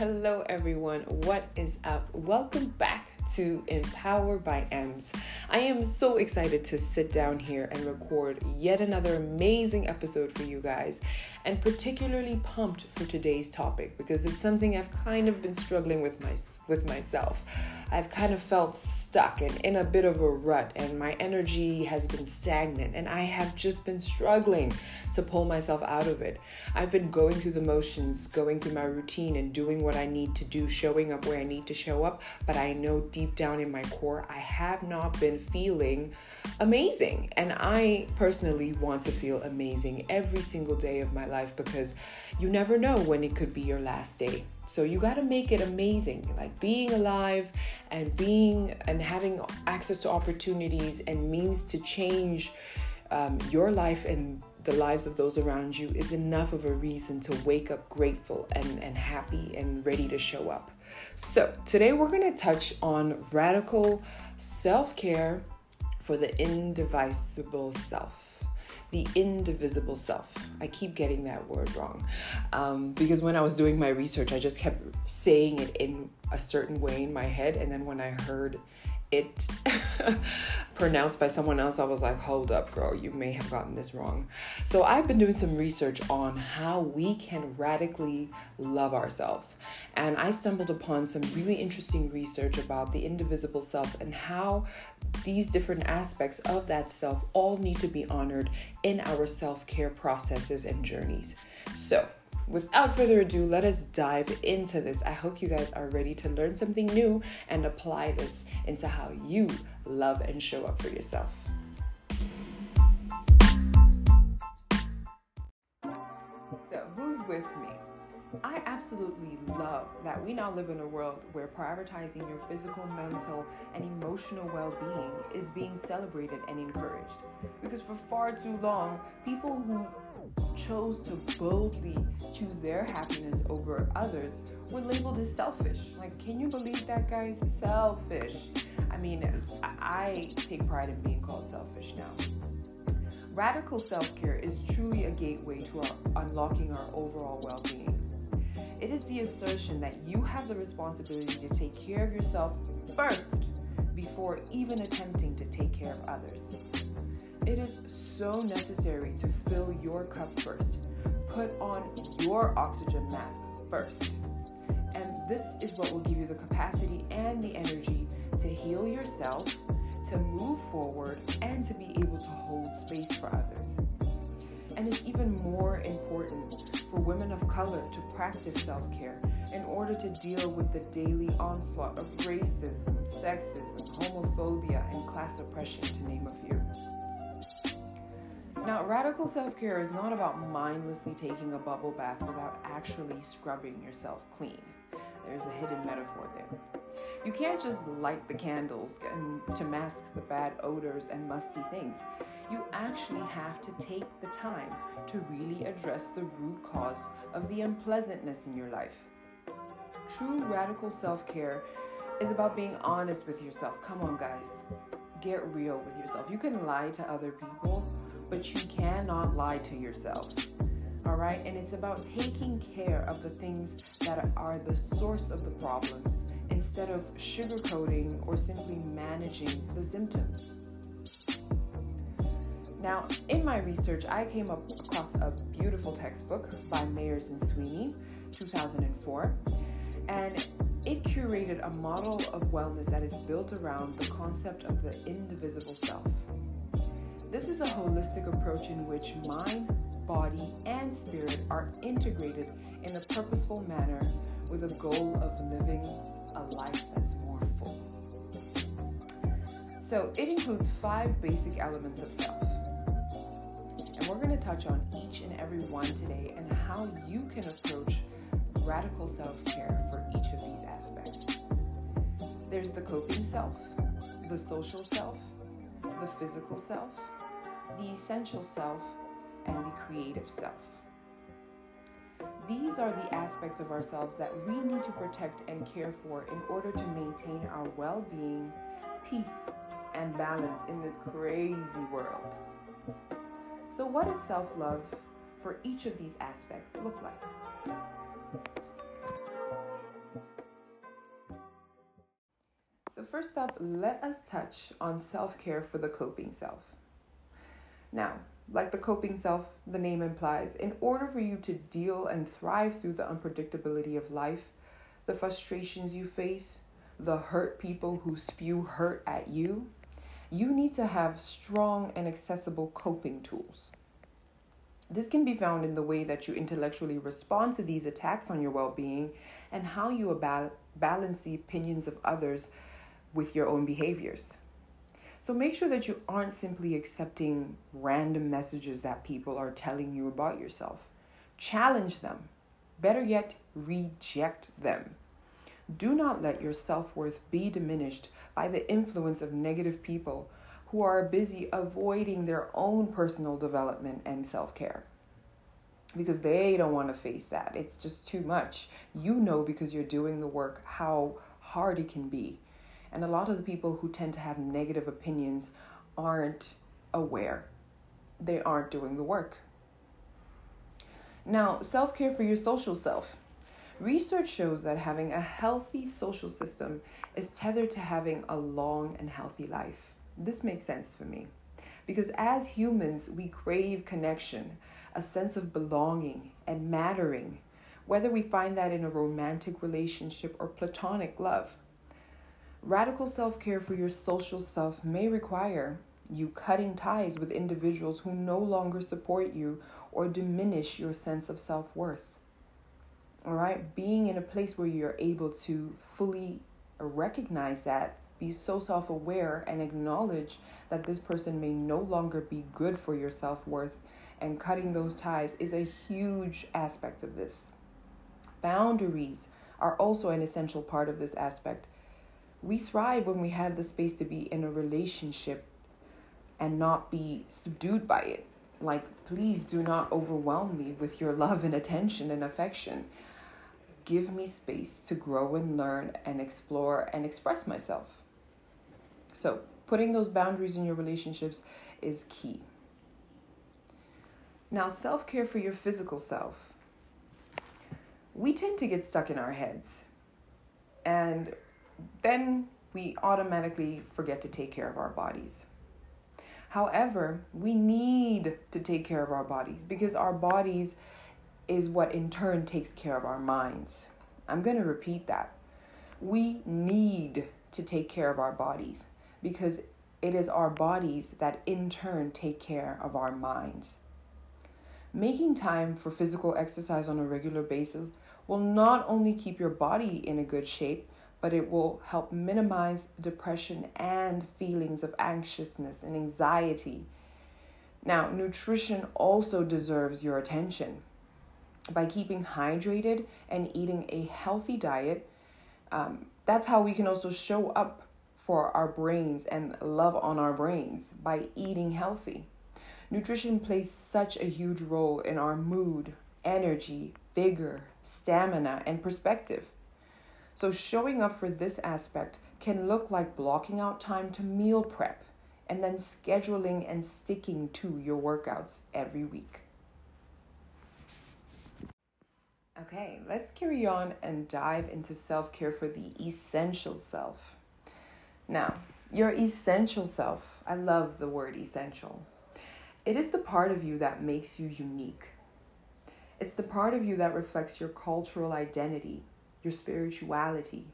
Hello, everyone. What is up? Welcome back to Empower by Ems. I am so excited to sit down here and record yet another amazing episode for you guys, and particularly pumped for today's topic because it's something I've kind of been struggling with my with myself. I've kind of felt stuck and in a bit of a rut, and my energy has been stagnant, and I have just been struggling to pull myself out of it. I've been going through the motions, going through my routine, and doing what I need to do, showing up where I need to show up, but I know deep down in my core, I have not been feeling amazing. And I personally want to feel amazing every single day of my life because you never know when it could be your last day. So you got to make it amazing. Like being alive and being and having access to opportunities and means to change um, your life and the lives of those around you is enough of a reason to wake up grateful and, and happy and ready to show up. So, today we're going to touch on radical self care for the indivisible self the indivisible self. I keep getting that word wrong um, because when I was doing my research, I just kept saying it in a certain way in my head, and then when I heard it pronounced by someone else, I was like, hold up, girl, you may have gotten this wrong. So I've been doing some research on how we can radically love ourselves. And I stumbled upon some really interesting research about the indivisible self and how these different aspects of that self all need to be honored in our self care processes and journeys. So, without further ado, let us dive into this. I hope you guys are ready to learn something new and apply this into how you love and show up for yourself. So, who's with me? I absolutely love that we now live in a world where prioritizing your physical, mental, and emotional well being is being celebrated and encouraged. Because for far too long, people who chose to boldly choose their happiness over others were labeled as selfish. Like, can you believe that, guys? Selfish. I mean, I take pride in being called selfish now. Radical self care is truly a gateway to our unlocking our overall well being. It is the assertion that you have the responsibility to take care of yourself first before even attempting to take care of others. It is so necessary to fill your cup first. Put on your oxygen mask first. And this is what will give you the capacity and the energy to heal yourself, to move forward, and to be able to hold space for others. And it's even more important for women of color to practice self care in order to deal with the daily onslaught of racism, sexism, homophobia, and class oppression, to name a few. Now, radical self care is not about mindlessly taking a bubble bath without actually scrubbing yourself clean. There's a hidden metaphor there. You can't just light the candles and to mask the bad odors and musty things. You actually have to take the time to really address the root cause of the unpleasantness in your life. True radical self care is about being honest with yourself. Come on, guys get real with yourself. You can lie to other people, but you cannot lie to yourself. All right? And it's about taking care of the things that are the source of the problems instead of sugarcoating or simply managing the symptoms. Now, in my research, I came across a beautiful textbook by Myers and Sweeney, 2004, and it curated a model of wellness that is built around the concept of the indivisible self. This is a holistic approach in which mind, body, and spirit are integrated in a purposeful manner with a goal of living a life that's more full. So, it includes five basic elements of self. And we're going to touch on each and every one today and how you can approach radical self care for each of these aspects. There's the coping self, the social self, the physical self, the essential self, and the creative self. These are the aspects of ourselves that we need to protect and care for in order to maintain our well being, peace, and balance in this crazy world. So, what does self love for each of these aspects look like? So, first up, let us touch on self care for the coping self. Now, like the coping self, the name implies, in order for you to deal and thrive through the unpredictability of life, the frustrations you face, the hurt people who spew hurt at you, you need to have strong and accessible coping tools. This can be found in the way that you intellectually respond to these attacks on your well being and how you balance the opinions of others with your own behaviors. So make sure that you aren't simply accepting random messages that people are telling you about yourself. Challenge them. Better yet, reject them. Do not let your self worth be diminished by the influence of negative people who are busy avoiding their own personal development and self care. Because they don't want to face that. It's just too much. You know, because you're doing the work, how hard it can be. And a lot of the people who tend to have negative opinions aren't aware, they aren't doing the work. Now, self care for your social self. Research shows that having a healthy social system is tethered to having a long and healthy life. This makes sense for me because as humans, we crave connection, a sense of belonging and mattering, whether we find that in a romantic relationship or platonic love. Radical self care for your social self may require you cutting ties with individuals who no longer support you or diminish your sense of self worth. All right, being in a place where you're able to fully recognize that, be so self aware, and acknowledge that this person may no longer be good for your self worth, and cutting those ties is a huge aspect of this. Boundaries are also an essential part of this aspect we thrive when we have the space to be in a relationship and not be subdued by it. Like, please do not overwhelm me with your love and attention and affection. Give me space to grow and learn and explore and express myself. So, putting those boundaries in your relationships is key. Now, self care for your physical self. We tend to get stuck in our heads. And then we automatically forget to take care of our bodies. However, we need to take care of our bodies because our bodies is what in turn takes care of our minds. I'm going to repeat that. We need to take care of our bodies because it is our bodies that in turn take care of our minds. Making time for physical exercise on a regular basis will not only keep your body in a good shape, but it will help minimize depression and feelings of anxiousness and anxiety. Now, nutrition also deserves your attention. By keeping hydrated and eating a healthy diet, um, that's how we can also show up for our brains and love on our brains by eating healthy. Nutrition plays such a huge role in our mood, energy, vigor, stamina, and perspective. So, showing up for this aspect can look like blocking out time to meal prep and then scheduling and sticking to your workouts every week. Okay, let's carry on and dive into self care for the essential self. Now, your essential self, I love the word essential. It is the part of you that makes you unique. It's the part of you that reflects your cultural identity your spirituality.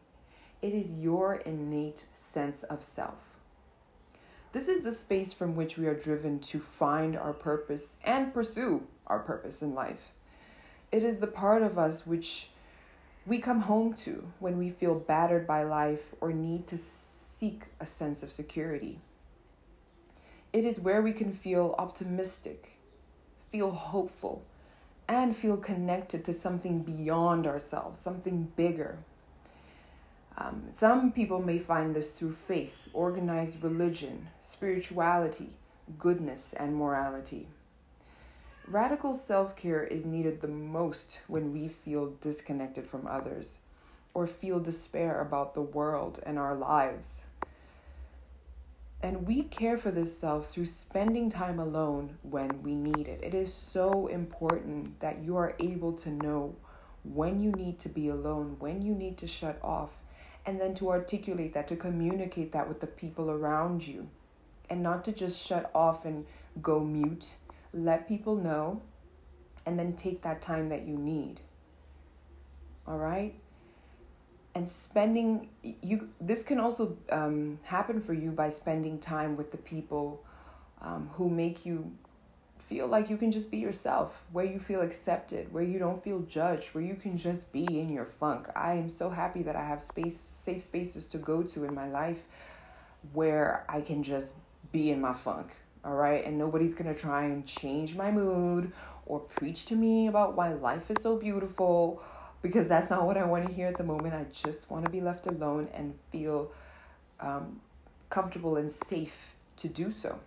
It is your innate sense of self. This is the space from which we are driven to find our purpose and pursue our purpose in life. It is the part of us which we come home to when we feel battered by life or need to seek a sense of security. It is where we can feel optimistic, feel hopeful, and feel connected to something beyond ourselves, something bigger. Um, some people may find this through faith, organized religion, spirituality, goodness, and morality. Radical self care is needed the most when we feel disconnected from others or feel despair about the world and our lives. And we care for this self through spending time alone when we need it. It is so important that you are able to know when you need to be alone, when you need to shut off, and then to articulate that, to communicate that with the people around you, and not to just shut off and go mute. Let people know, and then take that time that you need. All right? And spending you this can also um, happen for you by spending time with the people um, who make you feel like you can just be yourself, where you feel accepted, where you don't feel judged, where you can just be in your funk. I am so happy that I have space safe spaces to go to in my life where I can just be in my funk. All right? And nobody's to try and change my mood or preach to me about why life is so beautiful because that's not what I want to hear at the moment. I just want to be left alone and feel um, comfortable and safe to do so.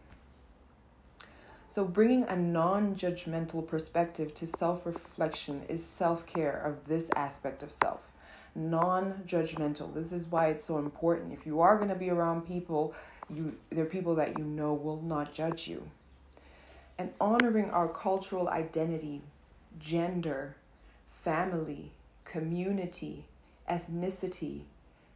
So, bringing a non judgmental perspective to self reflection is self care of this aspect of self. Non judgmental. This is why it's so important. If you are going to be around people, you they're people that you know will not judge you. And honoring our cultural identity, gender, family, community, ethnicity,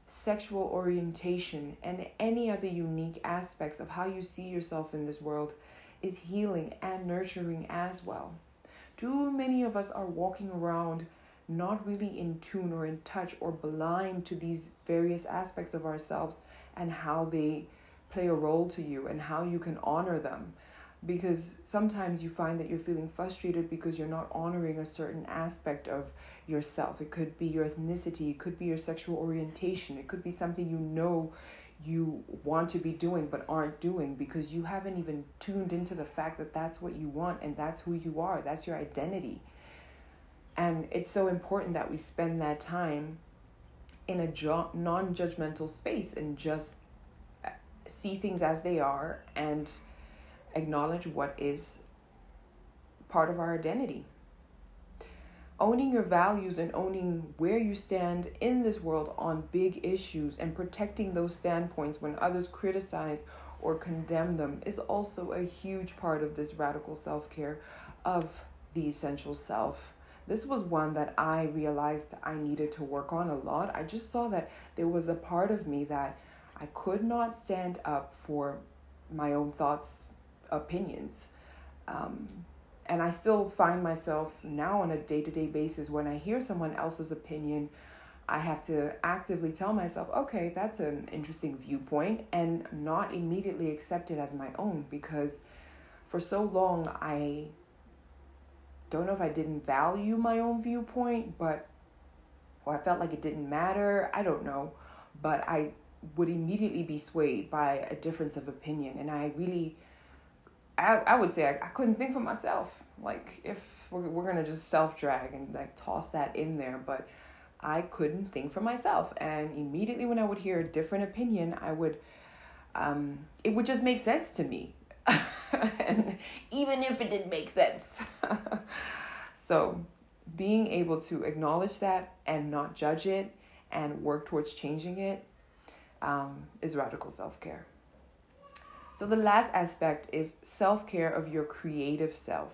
sexual orientation, and any other unique aspects of how you see yourself in this world is healing and nurturing as well. Too many of us are walking around not really in tune or in touch or blind to these various aspects of ourselves and how they play a role to you and how you can honor them. Because sometimes you find that you're feeling frustrated because you're not honoring a certain aspect of yourself. It could be your ethnicity, it could be your sexual orientation, it could be something you know you want to be doing but aren't doing because you haven't even tuned into the fact that that's what you want and that's who you are that's your identity and it's so important that we spend that time in a jo- non-judgmental space and just see things as they are and acknowledge what is part of our identity owning your values and owning where you stand in this world on big issues and protecting those standpoints when others criticize or condemn them is also a huge part of this radical self care of the essential self. This was one that I realized I needed to work on a lot. I just saw that there was a part of me that I could not stand up for my own thoughts, opinions. Um, and I still find myself now on a day to day basis when I hear someone else's opinion, I have to actively tell myself, okay, that's an interesting viewpoint, and not immediately accept it as my own because for so long I don't know if I didn't value my own viewpoint, but or I felt like it didn't matter. I don't know. But I would immediately be swayed by a difference of opinion. And I really I, I would say I, I couldn't think for myself. Like if we're, we're gonna just self drag and like toss that in there, but I couldn't think for myself. And immediately when I would hear a different opinion, I would, um, it would just make sense to me. and even if it didn't make sense. so being able to acknowledge that and not judge it and work towards changing it um, is radical self care. So, the last aspect is self care of your creative self.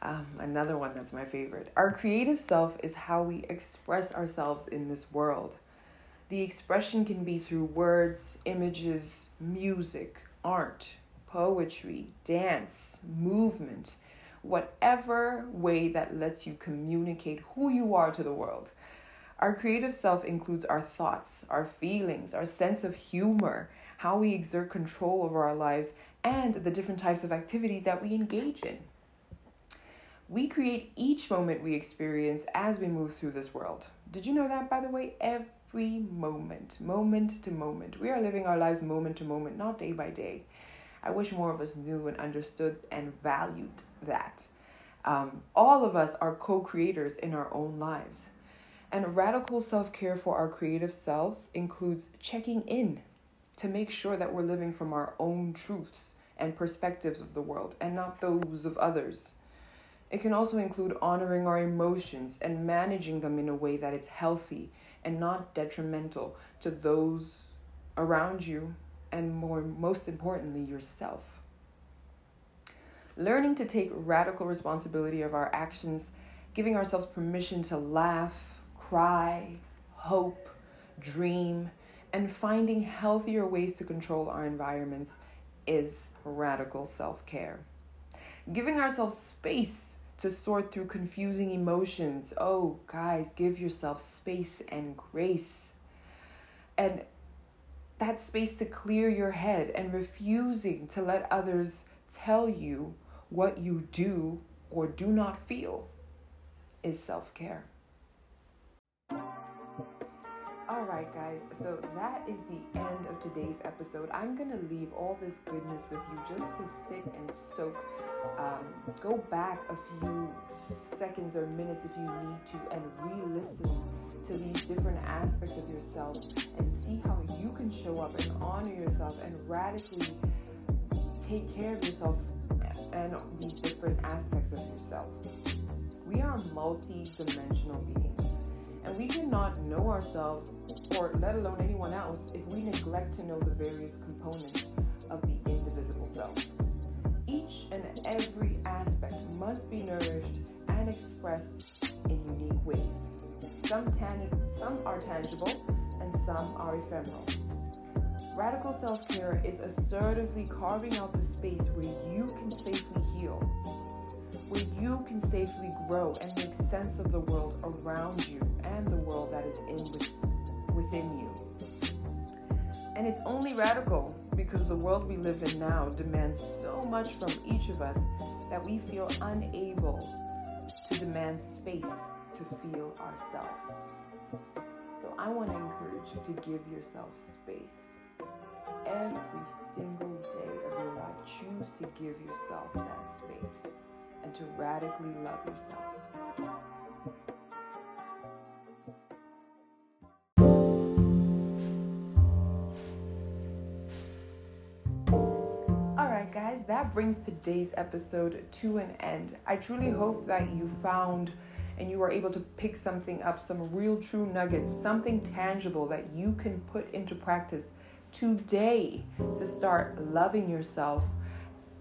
Um, another one that's my favorite. Our creative self is how we express ourselves in this world. The expression can be through words, images, music, art, poetry, dance, movement, whatever way that lets you communicate who you are to the world. Our creative self includes our thoughts, our feelings, our sense of humor, how we exert control over our lives, and the different types of activities that we engage in. We create each moment we experience as we move through this world. Did you know that, by the way? Every moment, moment to moment. We are living our lives moment to moment, not day by day. I wish more of us knew and understood and valued that. Um, all of us are co creators in our own lives. And radical self care for our creative selves includes checking in to make sure that we're living from our own truths and perspectives of the world and not those of others. It can also include honoring our emotions and managing them in a way that it's healthy and not detrimental to those around you and more most importantly yourself. Learning to take radical responsibility of our actions, giving ourselves permission to laugh, cry, hope, dream, and finding healthier ways to control our environments is radical self care. Giving ourselves space to sort through confusing emotions. Oh, guys, give yourself space and grace. And that space to clear your head and refusing to let others tell you what you do or do not feel is self care. All right, guys, so that is the end of today's episode. I'm going to leave all this goodness with you just to sit and soak. Um, go back a few seconds or minutes if you need to and re listen to these different aspects of yourself and see how you can show up and honor yourself and radically take care of yourself and these different aspects of yourself. We are multi dimensional beings, and we cannot know ourselves or let alone anyone else if we neglect to know the various components of the indivisible self. Each and every aspect must be nourished and expressed in unique ways. Some, tan- some are tangible and some are ephemeral. Radical self care is assertively carving out the space where you can safely heal, where you can safely grow and make sense of the world around you and the world that is in within you. And it's only radical because the world we live in now demands so much from each of us that we feel unable to demand space to feel ourselves. So I want to encourage you to give yourself space. Every single day of your life, choose to give yourself that space and to radically love yourself. Guys, that brings today's episode to an end. I truly hope that you found and you are able to pick something up, some real true nuggets, something tangible that you can put into practice today to start loving yourself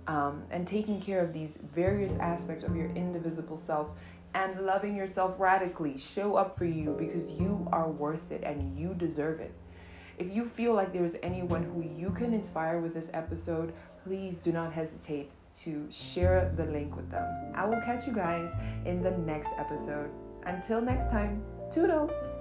um, and taking care of these various aspects of your indivisible self and loving yourself radically. Show up for you because you are worth it and you deserve it. If you feel like there's anyone who you can inspire with this episode, please do not hesitate to share the link with them. I will catch you guys in the next episode. Until next time, toodles!